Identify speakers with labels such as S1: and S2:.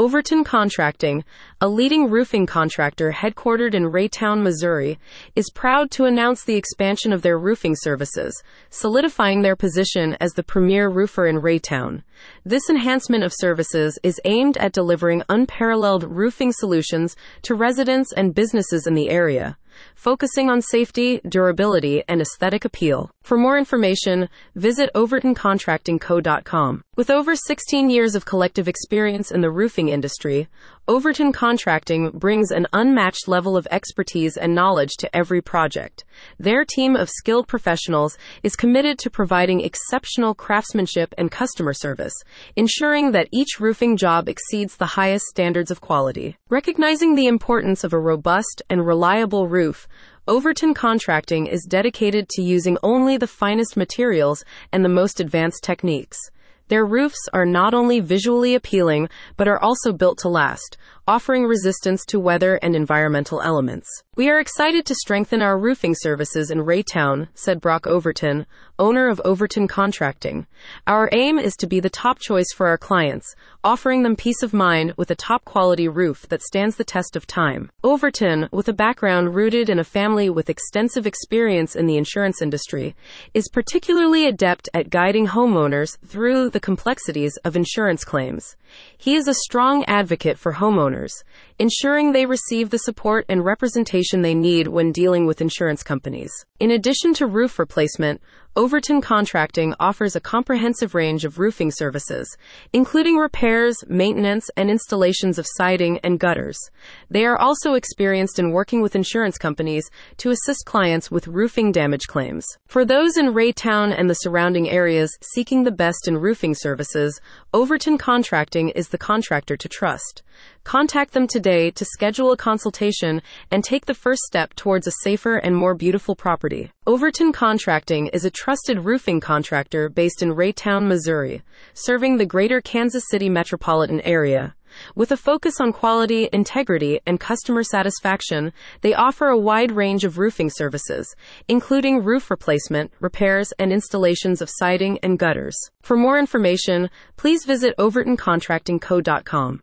S1: Overton Contracting, a leading roofing contractor headquartered in Raytown, Missouri, is proud to announce the expansion of their roofing services, solidifying their position as the premier roofer in Raytown. This enhancement of services is aimed at delivering unparalleled roofing solutions to residents and businesses in the area, focusing on safety, durability, and aesthetic appeal. For more information, visit overtoncontractingco.com. With over 16 years of collective experience in the roofing industry, Overton Contracting brings an unmatched level of expertise and knowledge to every project. Their team of skilled professionals is committed to providing exceptional craftsmanship and customer service, ensuring that each roofing job exceeds the highest standards of quality. Recognizing the importance of a robust and reliable roof, Overton Contracting is dedicated to using only the finest materials and the most advanced techniques. Their roofs are not only visually appealing, but are also built to last, offering resistance to weather and environmental elements. We are excited to strengthen our roofing services in Raytown, said Brock Overton, owner of Overton Contracting. Our aim is to be the top choice for our clients, offering them peace of mind with a top quality roof that stands the test of time. Overton, with a background rooted in a family with extensive experience in the insurance industry, is particularly adept at guiding homeowners through the complexities of insurance claims. He is a strong advocate for ensuring they receive the support and representation they need when dealing with insurance companies. In addition to roof replacement, Overton Contracting offers a comprehensive range of roofing services, including repairs, maintenance, and installations of siding and gutters. They are also experienced in working with insurance companies to assist clients with roofing damage claims. For those in Raytown and the surrounding areas seeking the best in roofing services, Overton Contracting is the contractor to trust. Contact them today to schedule a consultation and take the first step towards a safer and more beautiful property. Overton Contracting is a trusted roofing contractor based in Raytown, Missouri, serving the greater Kansas City metropolitan area. With a focus on quality, integrity, and customer satisfaction, they offer a wide range of roofing services, including roof replacement, repairs, and installations of siding and gutters. For more information, please visit overtoncontractingco.com.